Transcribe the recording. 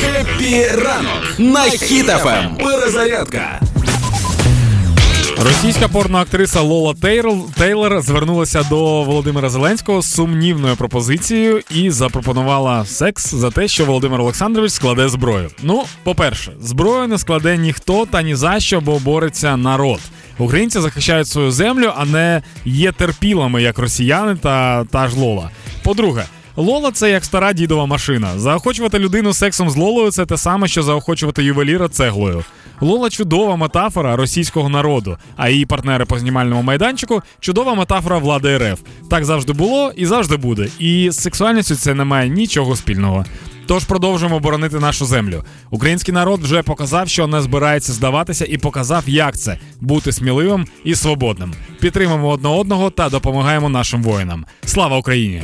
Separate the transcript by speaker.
Speaker 1: Happy ранок на Хіт FM. Перезарядка.
Speaker 2: Російська порноактриса Лола Тейл, Тейлор звернулася до Володимира Зеленського з сумнівною пропозицією і запропонувала секс за те, що Володимир Олександрович складе зброю. Ну, по-перше, зброю не складе ніхто та ні за що, бо бореться народ. Українці захищають свою землю, а не є терпілами, як росіяни та та ж Лола. По-друге, Лола це як стара дідова машина. Заохочувати людину сексом з Лолою це те саме, що заохочувати ювеліра цеглою. Лола чудова метафора російського народу, а її партнери по знімальному майданчику чудова метафора влади РФ. Так завжди було і завжди буде. І з сексуальністю це не має нічого спільного. Тож продовжуємо боронити нашу землю. Український народ вже показав, що не збирається здаватися, і показав, як це бути сміливим і свободним. Підтримуємо одне одного та допомагаємо нашим воїнам. Слава Україні!